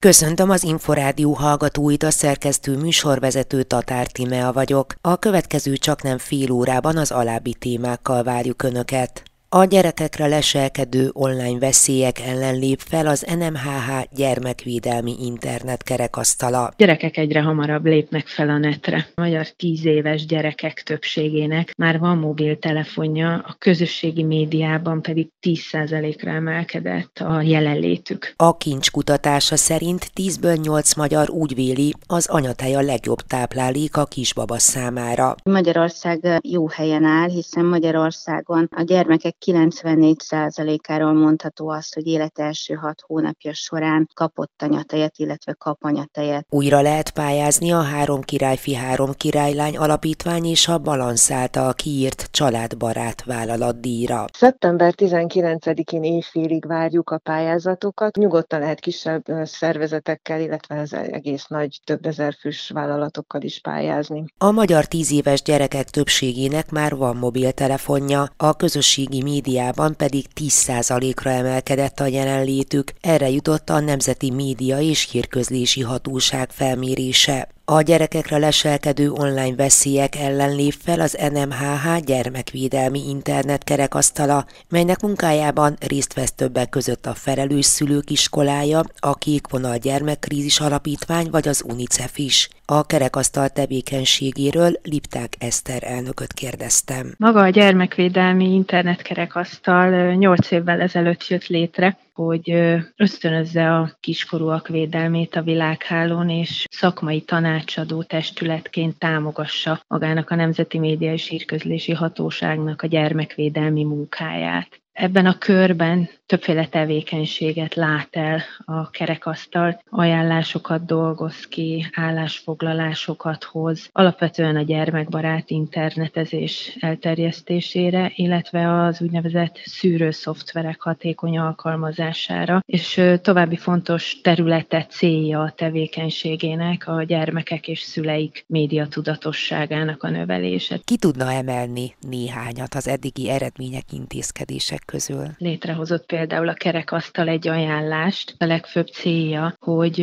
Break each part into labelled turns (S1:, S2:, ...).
S1: Köszöntöm az Inforádió hallgatóit, a szerkesztő műsorvezető Tatár Timea vagyok. A következő csak nem fél órában az alábbi témákkal várjuk Önöket. A gyerekekre leselkedő online veszélyek ellen lép fel az NMHH gyermekvédelmi internet kerekasztala.
S2: Gyerekek egyre hamarabb lépnek fel a netre. A magyar tíz éves gyerekek többségének már van mobiltelefonja, a közösségi médiában pedig 10%-ra emelkedett a jelenlétük.
S1: A kincs kutatása szerint 10-ből 8 magyar úgy véli, az anyatej a legjobb táplálék a kisbaba számára.
S3: Magyarország jó helyen áll, hiszen Magyarországon a gyermekek 94%-áról mondható az, hogy élet első hat hónapja során kapott anyatejet, illetve kap anyatejet.
S1: Újra lehet pályázni a Három királyfi, Három királylány alapítvány és a Balansz által kiírt családbarát vállalatdíjra.
S4: Szeptember 19-én éjfélig várjuk a pályázatokat. Nyugodtan lehet kisebb szervezetekkel, illetve az egész nagy több ezer fős vállalatokkal is pályázni.
S1: A magyar tíz éves gyerekek többségének már van mobiltelefonja, a közösségi médiában pedig 10%-ra emelkedett a jelenlétük, erre jutott a Nemzeti Média és Hírközlési Hatóság felmérése. A gyerekekre leselkedő online veszélyek ellen lép fel az NMHH gyermekvédelmi internet kerekasztala, melynek munkájában részt vesz többek között a Felelős Szülők Iskolája, a Kékvonal Gyermekkrízis Alapítvány vagy az UNICEF is. A kerekasztal tevékenységéről Lipták Eszter elnököt kérdeztem.
S2: Maga a gyermekvédelmi internetkerekasztal 8 évvel ezelőtt jött létre, hogy ösztönözze a kiskorúak védelmét a világhálón, és szakmai tanácsadó testületként támogassa magának a Nemzeti Média és Hírközlési Hatóságnak a gyermekvédelmi munkáját. Ebben a körben többféle tevékenységet lát el a kerekasztal, ajánlásokat dolgoz ki, állásfoglalásokat hoz, alapvetően a gyermekbarát internetezés elterjesztésére, illetve az úgynevezett szűrőszoftverek hatékony alkalmazására, és további fontos területe célja a tevékenységének a gyermekek és szüleik média tudatosságának a növelése.
S1: Ki tudna emelni néhányat az eddigi eredmények intézkedések közül?
S2: Létrehozott például a kerekasztal egy ajánlást. A legfőbb célja, hogy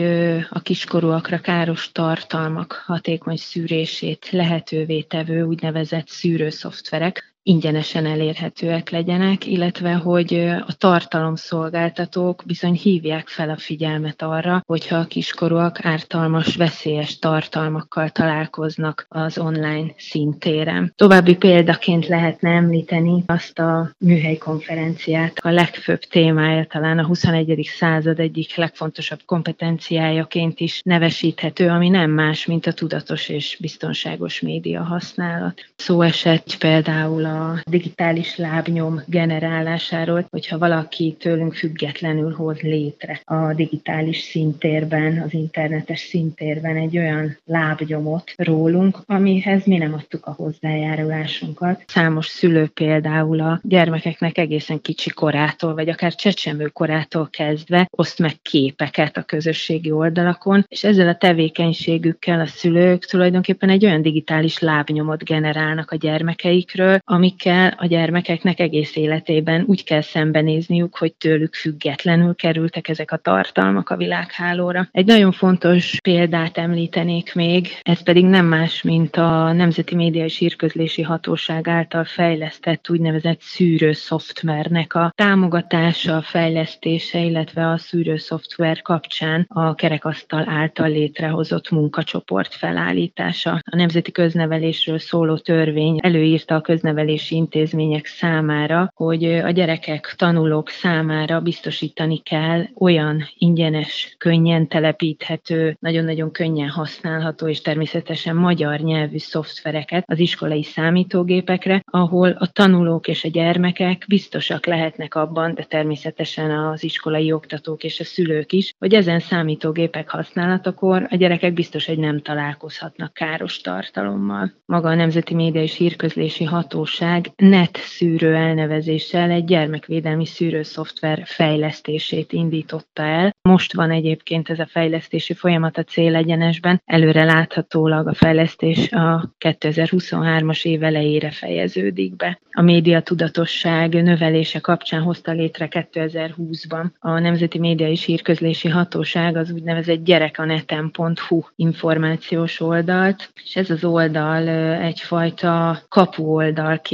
S2: a kiskorúakra káros tartalmak hatékony szűrését lehetővé tevő úgynevezett szűrőszoftverek, ingyenesen elérhetőek legyenek, illetve hogy a tartalomszolgáltatók bizony hívják fel a figyelmet arra, hogyha a kiskorúak ártalmas, veszélyes tartalmakkal találkoznak az online szintéren. További példaként lehetne említeni azt a műhelykonferenciát, a legfőbb témája talán a 21. század egyik legfontosabb kompetenciájaként is nevesíthető, ami nem más, mint a tudatos és biztonságos média használat. Szó esett például a a digitális lábnyom generálásáról, hogyha valaki tőlünk függetlenül hoz létre a digitális szintérben, az internetes szintérben egy olyan lábnyomot rólunk, amihez mi nem adtuk a hozzájárulásunkat. Számos szülő például a gyermekeknek egészen kicsi korától, vagy akár csecsemő korától kezdve oszt meg képeket a közösségi oldalakon, és ezzel a tevékenységükkel a szülők tulajdonképpen egy olyan digitális lábnyomot generálnak a gyermekeikről, ami amikkel a gyermekeknek egész életében úgy kell szembenézniük, hogy tőlük függetlenül kerültek ezek a tartalmak a világhálóra. Egy nagyon fontos példát említenék még, ez pedig nem más, mint a Nemzeti Média és Hírközlési Hatóság által fejlesztett úgynevezett szűrő szoftvernek a támogatása, a fejlesztése, illetve a szűrő szoftver kapcsán a kerekasztal által létrehozott munkacsoport felállítása. A Nemzeti Köznevelésről szóló törvény előírta a köznevelés nevelési intézmények számára, hogy a gyerekek, tanulók számára biztosítani kell olyan ingyenes, könnyen telepíthető, nagyon-nagyon könnyen használható és természetesen magyar nyelvű szoftvereket az iskolai számítógépekre, ahol a tanulók és a gyermekek biztosak lehetnek abban, de természetesen az iskolai oktatók és a szülők is, hogy ezen számítógépek használatakor a gyerekek biztos, hogy nem találkozhatnak káros tartalommal. Maga a Nemzeti Média és Hírközlési Hatóság tudatosság net szűrő elnevezéssel egy gyermekvédelmi szűrőszoftver fejlesztését indította el. Most van egyébként ez a fejlesztési folyamat a célegyenesben, előre láthatólag a fejlesztés a 2023-as év elejére fejeződik be. A média tudatosság növelése kapcsán hozta létre 2020-ban a Nemzeti Média és Hírközlési Hatóság az úgynevezett gyerekanetem.hu információs oldalt, és ez az oldal egyfajta kapu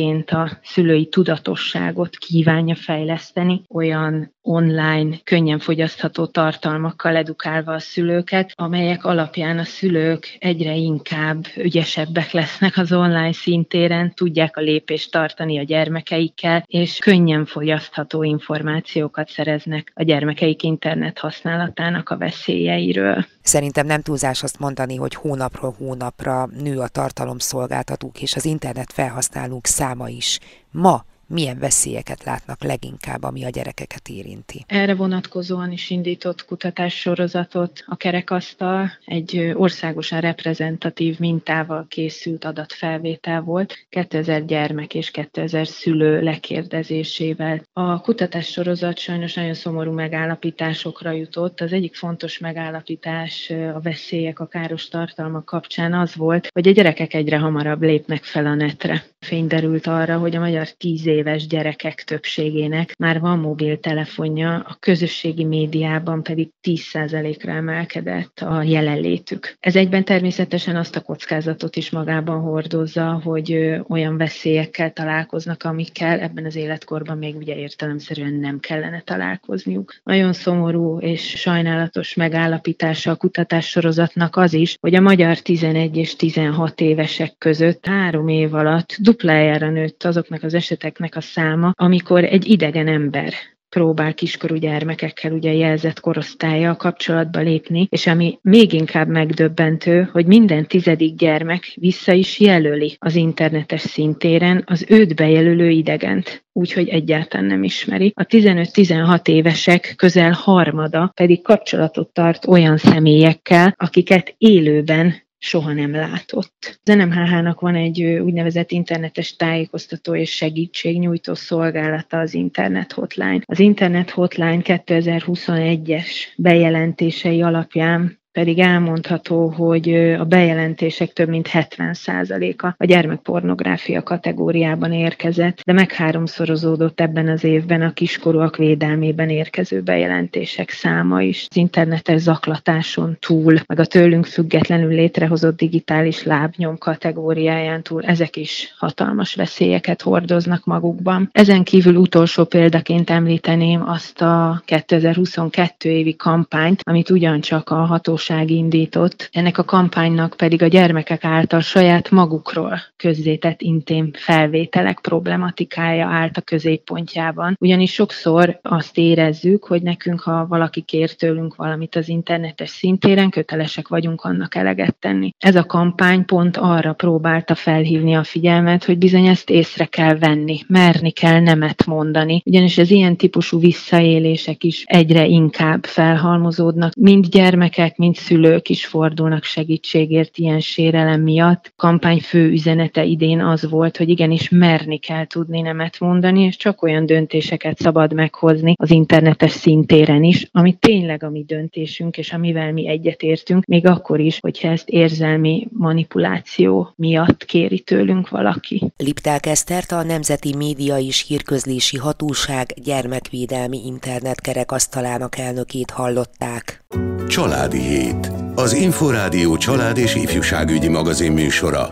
S2: oldalként a szülői tudatosságot kívánja fejleszteni, olyan online, könnyen fogyasztható tartalmakkal edukálva a szülőket, amelyek alapján a szülők egyre inkább ügyesebbek lesznek az online szintéren, tudják a lépést tartani a gyermekeikkel, és könnyen fogyasztható információkat szereznek a gyermekeik internet használatának a veszélyeiről.
S1: Szerintem nem túlzás azt mondani, hogy hónapról hónapra nő a tartalomszolgáltatók és az internet felhasználók száma is. Ma milyen veszélyeket látnak leginkább, ami a gyerekeket érinti.
S2: Erre vonatkozóan is indított kutatássorozatot a kerekasztal, egy országosan reprezentatív mintával készült adatfelvétel volt, 2000 gyermek és 2000 szülő lekérdezésével. A kutatássorozat sajnos nagyon szomorú megállapításokra jutott. Az egyik fontos megállapítás a veszélyek, a káros tartalmak kapcsán az volt, hogy a gyerekek egyre hamarabb lépnek fel a netre. Fény derült arra, hogy a magyar tíz év éves gyerekek többségének már van mobiltelefonja, a közösségi médiában pedig 10%-ra emelkedett a jelenlétük. Ez egyben természetesen azt a kockázatot is magában hordozza, hogy olyan veszélyekkel találkoznak, amikkel ebben az életkorban még ugye értelemszerűen nem kellene találkozniuk. Nagyon szomorú és sajnálatos megállapítása a kutatássorozatnak az is, hogy a magyar 11 és 16 évesek között három év alatt duplájára nőtt azoknak az eseteknek a száma, amikor egy idegen ember próbál kiskorú gyermekekkel ugye jelzett korosztálya kapcsolatba lépni, és ami még inkább megdöbbentő, hogy minden tizedik gyermek vissza is jelöli az internetes szintéren az őt bejelölő idegent úgyhogy egyáltalán nem ismeri. A 15-16 évesek közel harmada pedig kapcsolatot tart olyan személyekkel, akiket élőben soha nem látott. Az NMHH-nak van egy úgynevezett internetes tájékoztató és segítségnyújtó szolgálata az Internet Hotline. Az Internet Hotline 2021-es bejelentései alapján pedig elmondható, hogy a bejelentések több mint 70%-a a gyermekpornográfia kategóriában érkezett, de megháromszorozódott ebben az évben a kiskorúak védelmében érkező bejelentések száma is. Az internetes zaklatáson túl, meg a tőlünk függetlenül létrehozott digitális lábnyom kategóriáján túl, ezek is hatalmas veszélyeket hordoznak magukban. Ezen kívül utolsó példaként említeném azt a 2022 évi kampányt, amit ugyancsak a hatós hatóság indított, ennek a kampánynak pedig a gyermekek által saját magukról közzétett intém felvételek problematikája állt a középpontjában. Ugyanis sokszor azt érezzük, hogy nekünk, ha valaki kér tőlünk valamit az internetes szintéren, kötelesek vagyunk annak eleget tenni. Ez a kampány pont arra próbálta felhívni a figyelmet, hogy bizony ezt észre kell venni, merni kell nemet mondani, ugyanis az ilyen típusú visszaélések is egyre inkább felhalmozódnak, mind gyermekek, mind mint szülők is fordulnak segítségért ilyen sérelem miatt. Kampány fő üzenete idén az volt, hogy igenis merni kell tudni nemet mondani, és csak olyan döntéseket szabad meghozni az internetes szintéren is, ami tényleg a mi döntésünk, és amivel mi egyetértünk, még akkor is, hogyha ezt érzelmi manipuláció miatt kéri tőlünk valaki.
S1: Lipták Esztert a Nemzeti Média és Hírközlési Hatóság gyermekvédelmi internetkerekasztalának elnökét hallották.
S5: Családi hét. Az Inforádió család és ifjúságügyi magazin műsora.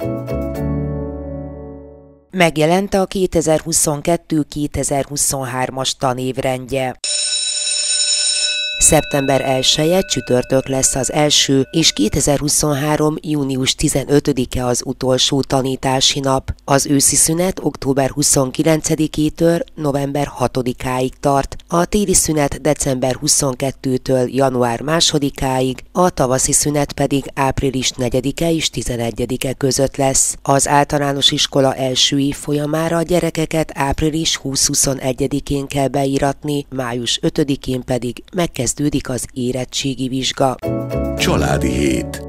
S1: Megjelent a 2022-2023-as tanévrendje. Szeptember 1-e csütörtök lesz az első, és 2023. június 15-e az utolsó tanítási nap. Az őszi szünet október 29-től november 6-áig tart, a téli szünet december 22-től január 2-áig, a tavaszi szünet pedig április 4-e és 11-e között lesz. Az általános iskola első év folyamára a gyerekeket április 20-21-én kell beíratni, május 5-én pedig megkezdődik az érettségi vizsga.
S5: Családi hét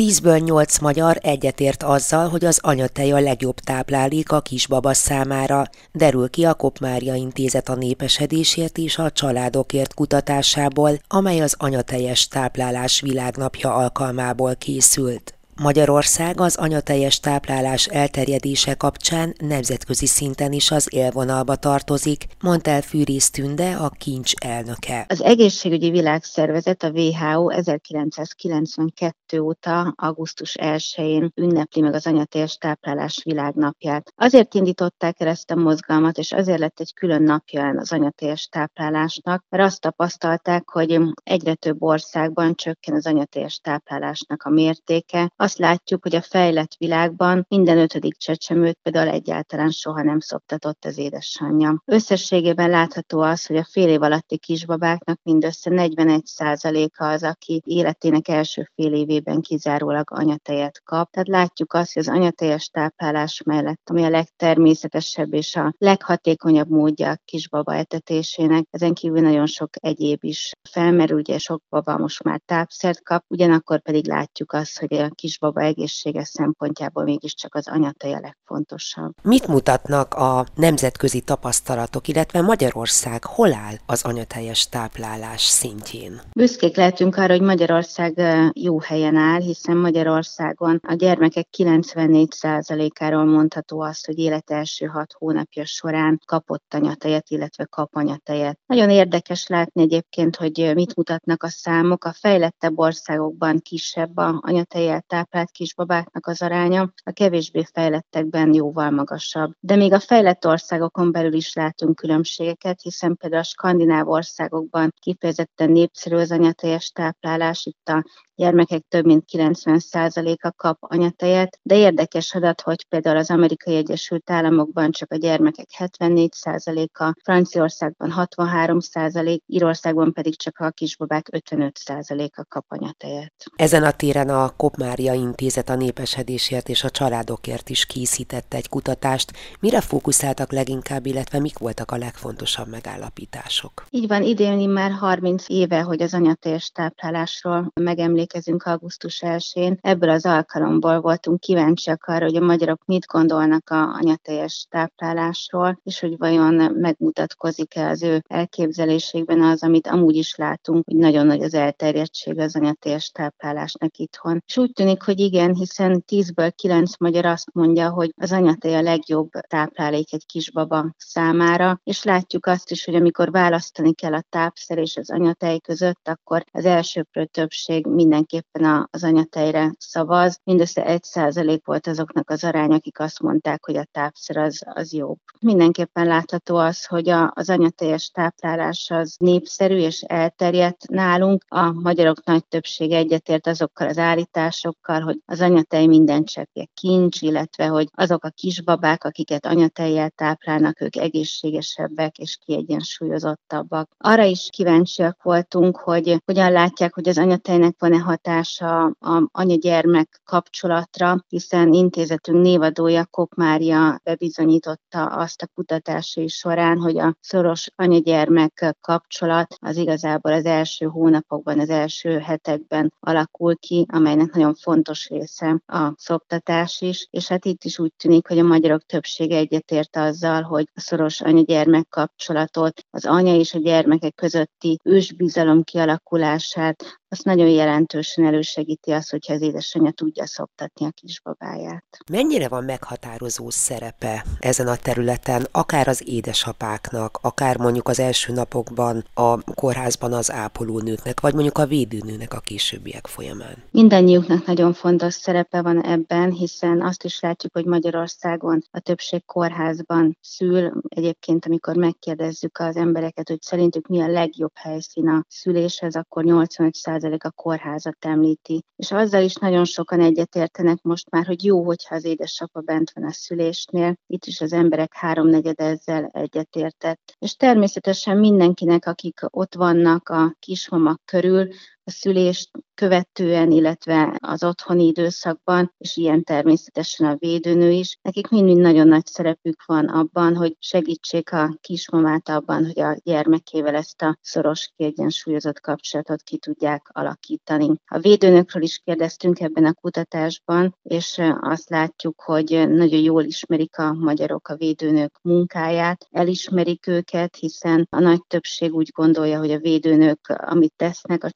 S1: Tízből nyolc magyar egyetért azzal, hogy az anyatej a legjobb táplálék a kisbaba számára, derül ki a Kopmária Intézet a népesedésért és a családokért kutatásából, amely az anyatejes táplálás világnapja alkalmából készült. Magyarország az anyateljes táplálás elterjedése kapcsán nemzetközi szinten is az élvonalba tartozik, mondta el Fűrész Tünde, a kincs elnöke.
S3: Az egészségügyi világszervezet, a WHO 1992 óta augusztus 1-én ünnepli meg az anyateljes táplálás világnapját. Azért indították el ezt a mozgalmat, és azért lett egy külön napja az anyateljes táplálásnak, mert azt tapasztalták, hogy egyre több országban csökken az anyateljes táplálásnak a mértéke, azt látjuk, hogy a fejlett világban minden ötödik csecsemőt például egyáltalán soha nem szoptatott az édesanyja. Összességében látható az, hogy a fél év alatti kisbabáknak mindössze 41%-a az, aki életének első fél évében kizárólag anyatejet kap. Tehát látjuk azt, hogy az anyatejes táplálás mellett, ami a legtermészetesebb és a leghatékonyabb módja a kisbaba etetésének, ezen kívül nagyon sok egyéb is felmerül, ugye sok baba most már tápszert kap, ugyanakkor pedig látjuk azt, hogy a kis kisbaba egészséges szempontjából mégiscsak az anyateje legfontosabb.
S1: Mit mutatnak a nemzetközi tapasztalatok, illetve Magyarország hol áll az anyatejes táplálás szintjén?
S3: Büszkék lehetünk arra, hogy Magyarország jó helyen áll, hiszen Magyarországon a gyermekek 94%-áról mondható azt, hogy élet első hat hónapja során kapott anyatejet, illetve kap anyatejet. Nagyon érdekes látni egyébként, hogy mit mutatnak a számok. A fejlettebb országokban kisebb a anyatejet táplált kisbabáknak az aránya, a kevésbé fejlettekben jóval magasabb. De még a fejlett országokon belül is látunk különbségeket, hiszen például a skandináv országokban kifejezetten népszerű az anyatejes táplálás, itt a gyermekek több mint 90%-a kap anyatejet, de érdekes adat, hogy például az Amerikai Egyesült Államokban csak a gyermekek 74%-a, Franciaországban 63%, Írországban pedig csak a kisbabák 55%-a kap anyatejet.
S1: Ezen a téren a Kopmária Intézet a népesedésért és a családokért is készítette egy kutatást. Mire fókuszáltak leginkább, illetve mik voltak a legfontosabb megállapítások?
S3: Így van, idén már 30 éve, hogy az anyatejes táplálásról megemlékezünk emlékezünk augusztus 1-én. Ebből az alkalomból voltunk kíváncsiak arra, hogy a magyarok mit gondolnak a anyateljes táplálásról, és hogy vajon megmutatkozik-e az ő elképzeléségben az, amit amúgy is látunk, hogy nagyon nagy az elterjedtség az anyateljes táplálásnak itthon. És úgy tűnik, hogy igen, hiszen 10-ből 9 magyar azt mondja, hogy az anyatej a legjobb táplálék egy kisbaba számára, és látjuk azt is, hogy amikor választani kell a tápszer és az anyatej között, akkor az elsőprő többség minden mindenképpen az anyatejre szavaz. Mindössze egy százalék volt azoknak az arány, akik azt mondták, hogy a tápszer az, az jobb. Mindenképpen látható az, hogy a, az anyatejes táplálás az népszerű és elterjedt nálunk. A magyarok nagy többsége egyetért azokkal az állításokkal, hogy az anyatej minden cseppje kincs, illetve hogy azok a kisbabák, akiket anyatejjel táplálnak, ők egészségesebbek és kiegyensúlyozottabbak. Arra is kíváncsiak voltunk, hogy hogyan látják, hogy az anyatejnek van-e hatása a anya-gyermek kapcsolatra, hiszen intézetünk névadója Kop Mária bebizonyította azt a kutatásai során, hogy a szoros anya-gyermek kapcsolat az igazából az első hónapokban, az első hetekben alakul ki, amelynek nagyon fontos része a szoptatás is, és hát itt is úgy tűnik, hogy a magyarok többsége egyetért azzal, hogy a szoros anya-gyermek kapcsolatot, az anya és a gyermekek közötti ősbizalom kialakulását, azt nagyon jelentősen elősegíti az, hogyha az édesanyja tudja szoptatni a kisbabáját.
S1: Mennyire van meghatározó szerepe ezen a területen, akár az édesapáknak, akár mondjuk az első napokban a kórházban az ápolónőknek, vagy mondjuk a védőnőnek a későbbiek folyamán?
S3: Mindannyiuknak nagyon fontos szerepe van ebben, hiszen azt is látjuk, hogy Magyarországon a többség kórházban szül. Egyébként, amikor megkérdezzük az embereket, hogy szerintük mi a legjobb helyszín a szüléshez, akkor 85 a kórházat említi. És azzal is nagyon sokan egyetértenek most már, hogy jó, hogyha az édesapa bent van a szülésnél. Itt is az emberek háromnegyed ezzel egyetértett. És természetesen mindenkinek, akik ott vannak a kismama körül, a szülést követően, illetve az otthoni időszakban, és ilyen természetesen a védőnő is. Nekik mind-mind nagyon nagy szerepük van abban, hogy segítsék a kismamát abban, hogy a gyermekével ezt a szoros, kiegyensúlyozott kapcsolatot ki tudják alakítani. A védőnökről is kérdeztünk ebben a kutatásban, és azt látjuk, hogy nagyon jól ismerik a magyarok a védőnök munkáját, elismerik őket, hiszen a nagy többség úgy gondolja, hogy a védőnök, amit tesznek a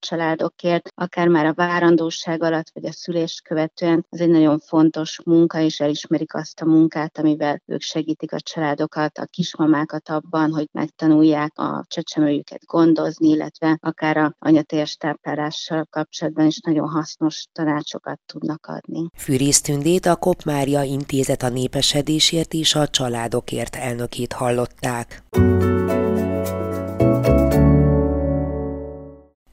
S3: családokért, akár már a várandóság alatt, vagy a szülést követően, ez egy nagyon fontos munka, és elismerik azt a munkát, amivel ők segítik a családokat, a kismamákat abban, hogy megtanulják a csecsemőjüket gondozni, illetve akár a anyatérs táplálással kapcsolatban is nagyon hasznos tanácsokat tudnak adni.
S1: Fűrész a Kopmária Intézet a népesedésért és a családokért elnökét hallották.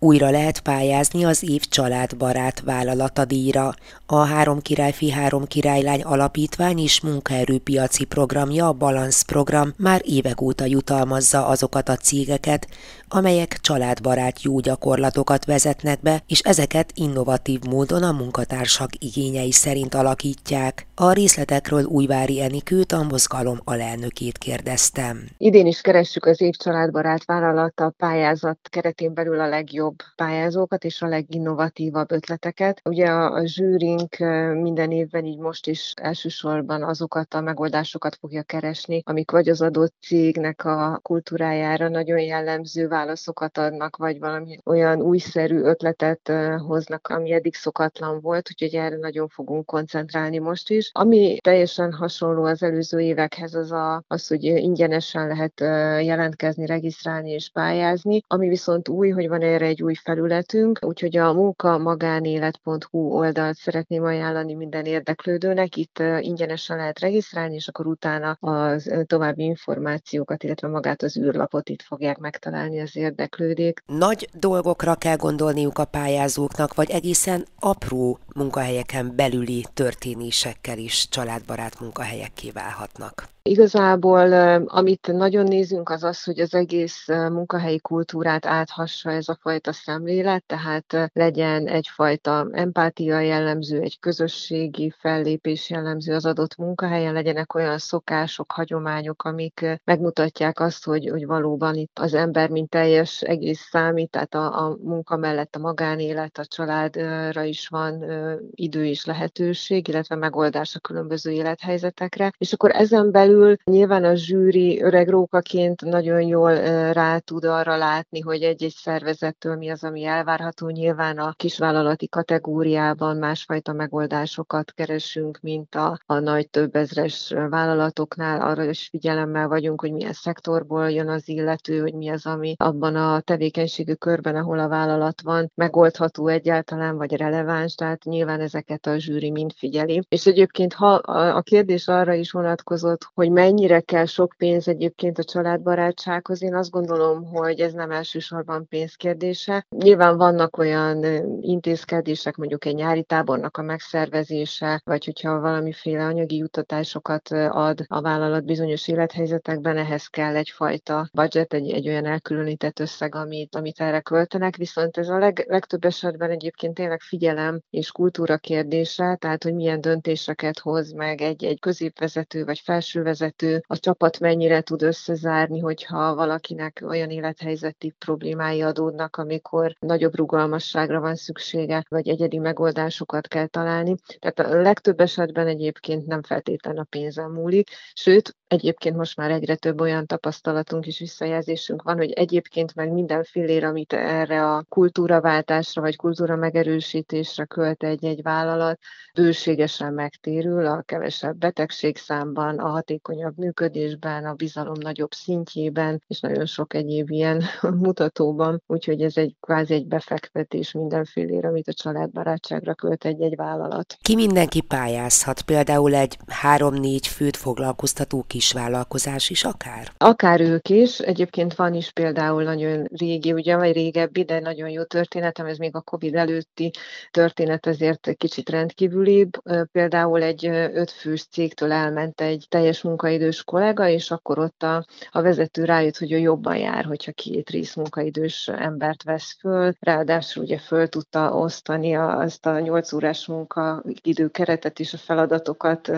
S1: Újra lehet pályázni az év családbarát vállalatadíjra. A Három királyfi, Három királylány alapítvány és munkaerőpiaci programja, a Balance program már évek óta jutalmazza azokat a cégeket, amelyek családbarát jó gyakorlatokat vezetnek be, és ezeket innovatív módon a munkatársak igényei szerint alakítják. A részletekről Újvári Enikőt, a mozgalom alelnökét kérdeztem.
S4: Idén is keressük az év családbarát vállalata pályázat keretén belül a legjobb legjobb pályázókat és a leginnovatívabb ötleteket. Ugye a, a zsűrink minden évben így most is elsősorban azokat a megoldásokat fogja keresni, amik vagy az adott cégnek a kultúrájára nagyon jellemző válaszokat adnak, vagy valami olyan újszerű ötletet hoznak, ami eddig szokatlan volt, úgyhogy erre nagyon fogunk koncentrálni most is. Ami teljesen hasonló az előző évekhez, az a, az, hogy ingyenesen lehet jelentkezni, regisztrálni és pályázni, ami viszont új, hogy van erre egy egy új felületünk, úgyhogy a munka magánélet.hu oldalt szeretném ajánlani minden érdeklődőnek. Itt ingyenesen lehet regisztrálni, és akkor utána az további információkat, illetve magát az űrlapot itt fogják megtalálni az érdeklődék.
S1: Nagy dolgokra kell gondolniuk a pályázóknak, vagy egészen apró munkahelyeken belüli történésekkel is családbarát munkahelyek kiválhatnak.
S4: Igazából amit nagyon nézünk az az, hogy az egész munkahelyi kultúrát áthassa ez a fajta szemlélet, tehát legyen egyfajta empátia jellemző, egy közösségi fellépés jellemző az adott munkahelyen, legyenek olyan szokások, hagyományok, amik megmutatják azt, hogy, hogy valóban itt az ember, mint teljes egész számít, tehát a, a munka mellett a magánélet, a családra is van idő és lehetőség, illetve megoldás a különböző élethelyzetekre, és akkor ezen belül nyilván a zsűri öreg rókaként nagyon jól rá tud arra látni, hogy egy-egy szervezettől mi az, ami elvárható. Nyilván a kisvállalati kategóriában másfajta megoldásokat keresünk, mint a, a nagy többezres vállalatoknál. Arra is figyelemmel vagyunk, hogy milyen szektorból jön az illető, hogy mi az, ami abban a tevékenységű körben, ahol a vállalat van, megoldható egyáltalán, vagy releváns, tehát nyilván ezeket a zsűri mind figyeli. És egyébként ha a kérdés arra is vonatkozott, hogy mennyire kell sok pénz egyébként a családbarátsághoz, én azt gondolom, hogy ez nem elsősorban pénzkérdése. Nyilván vannak olyan intézkedések, mondjuk egy nyári tábornak a megszervezése, vagy hogyha valamiféle anyagi juttatásokat ad a vállalat bizonyos élethelyzetekben, ehhez kell egyfajta budget, egy, egy olyan elkülönített összeg, amit, amit erre költenek, viszont ez a leg, legtöbb esetben egyébként tényleg figyelem és kultúra kérdése, tehát hogy milyen döntéseket hoz meg egy, egy középvezető vagy felsővezető, vezető, a csapat mennyire tud összezárni, hogyha valakinek olyan élethelyzeti problémái adódnak, amikor nagyobb rugalmasságra van szüksége, vagy egyedi megoldásokat kell találni. Tehát a legtöbb esetben egyébként nem feltétlen a pénzen múlik, sőt, egyébként most már egyre több olyan tapasztalatunk és visszajelzésünk van, hogy egyébként meg minden fillér, amit erre a kultúraváltásra vagy kultúra megerősítésre költ egy-egy vállalat, bőségesen megtérül a kevesebb betegségszámban, a hatékony hatékonyabb működésben, a bizalom nagyobb szintjében, és nagyon sok egyéb ilyen mutatóban. Úgyhogy ez egy kvázi egy befektetés mindenfélére, amit a családbarátságra költ egy-egy vállalat.
S1: Ki mindenki pályázhat, például egy három-négy főt foglalkoztató kisvállalkozás is akár?
S4: Akár ők is. Egyébként van is például nagyon régi, ugye, vagy régebbi, de nagyon jó történetem, ez még a Covid előtti történet az azért kicsit rendkívülibb. Például egy ötfős cégtől elment egy teljes munkaidős kollega, és akkor ott a, a vezető rájött, hogy ő jobban jár, hogyha két rész munkaidős embert vesz föl. Ráadásul ugye föl tudta osztani azt a nyolc órás munkaidő keretet és a feladatokat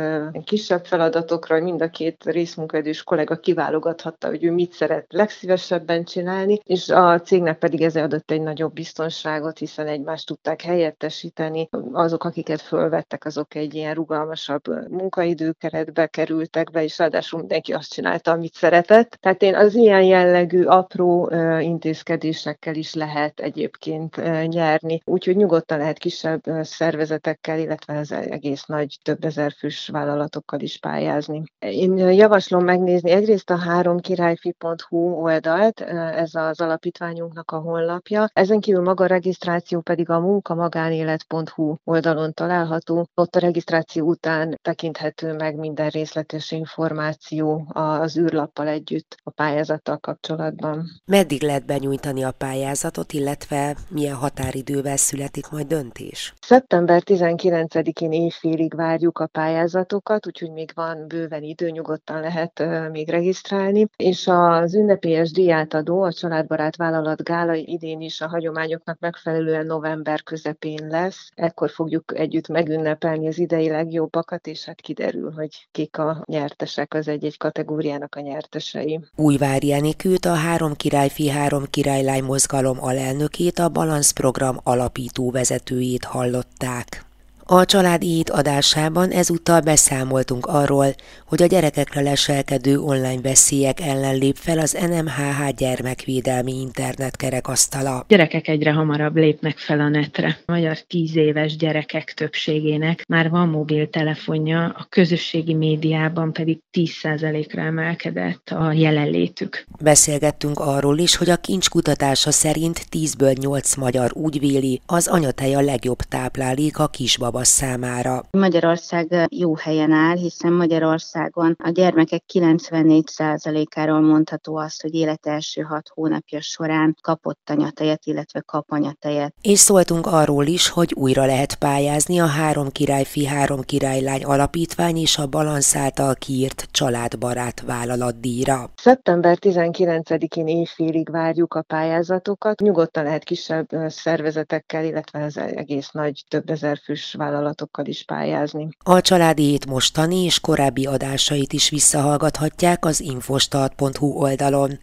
S4: kisebb feladatokra, mind a két részmunkaidős kollega kiválogathatta, hogy ő mit szeret legszívesebben csinálni, és a cégnek pedig ez adott egy nagyobb biztonságot, hiszen egymást tudták helyettesíteni. Azok, akiket fölvettek, azok egy ilyen rugalmasabb munkaidőkeretbe kerültek be, és ráadásul mindenki azt csinálta, amit szeretett. Tehát én az ilyen jellegű apró intézkedésekkel is lehet egyébként nyerni, úgyhogy nyugodtan lehet kisebb szervezetekkel, illetve az egész nagy több ezer fős vállalatokkal is pályázni. Én javaslom megnézni egyrészt a háromkirályfi.hu oldalt, ez az alapítványunknak a honlapja. Ezen kívül maga a regisztráció pedig a munkamagánélet.hu oldalon található. Ott a regisztráció után tekinthető meg minden részletes információ az űrlappal együtt a pályázattal kapcsolatban.
S1: Meddig lehet benyújtani a pályázatot, illetve milyen határidővel születik majd döntés?
S4: Szeptember 19-én éjfélig várjuk a pályázatokat, úgyhogy még van bőven idő, nyugodtan lehet még regisztrálni, és az ünnepélyes diátadó, a Családbarát Vállalat Gála idén is a hagyományoknak megfelelően november közepén lesz. Ekkor fogjuk együtt megünnepelni az idei legjobbakat, és hát kiderül, hogy kik a nyertesek az egy-egy kategóriának a nyertesei.
S1: Újvári Enikőt, a Három Királyfi, Három Királylány mozgalom alelnökét, a Balansz program alapító vezetőjét hallották. A család így adásában ezúttal beszámoltunk arról, hogy a gyerekekre leselkedő online veszélyek ellen lép fel az NMHH gyermekvédelmi internet kerekasztala.
S2: Gyerekek egyre hamarabb lépnek fel a netre. A magyar tíz éves gyerekek többségének már van mobiltelefonja, a közösségi médiában pedig 10%-ra emelkedett a jelenlétük.
S1: Beszélgettünk arról is, hogy a kincs kutatása szerint 10-ből 8 magyar úgy véli, az anyatej a legjobb táplálék a kisbab baba számára.
S3: Magyarország jó helyen áll, hiszen Magyarországon a gyermekek 94%-áról mondható azt, hogy élet első hat hónapja során kapott anyatejet, illetve kap anyatejet.
S1: És szóltunk arról is, hogy újra lehet pályázni a Három Királyfi, Három Királylány Alapítvány és a Balansz által kiírt családbarát vállalatdíjra.
S4: Szeptember 19-én éjfélig várjuk a pályázatokat. Nyugodtan lehet kisebb szervezetekkel, illetve az egész nagy több ezer fős vállalatokkal is pályázni.
S1: A családi hét mostani és korábbi adásait is visszahallgathatják az infostart.hu oldalon.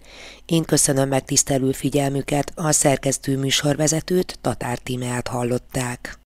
S1: Én köszönöm megtisztelő figyelmüket, a szerkesztő műsorvezetőt, Tatár Tímeát hallották.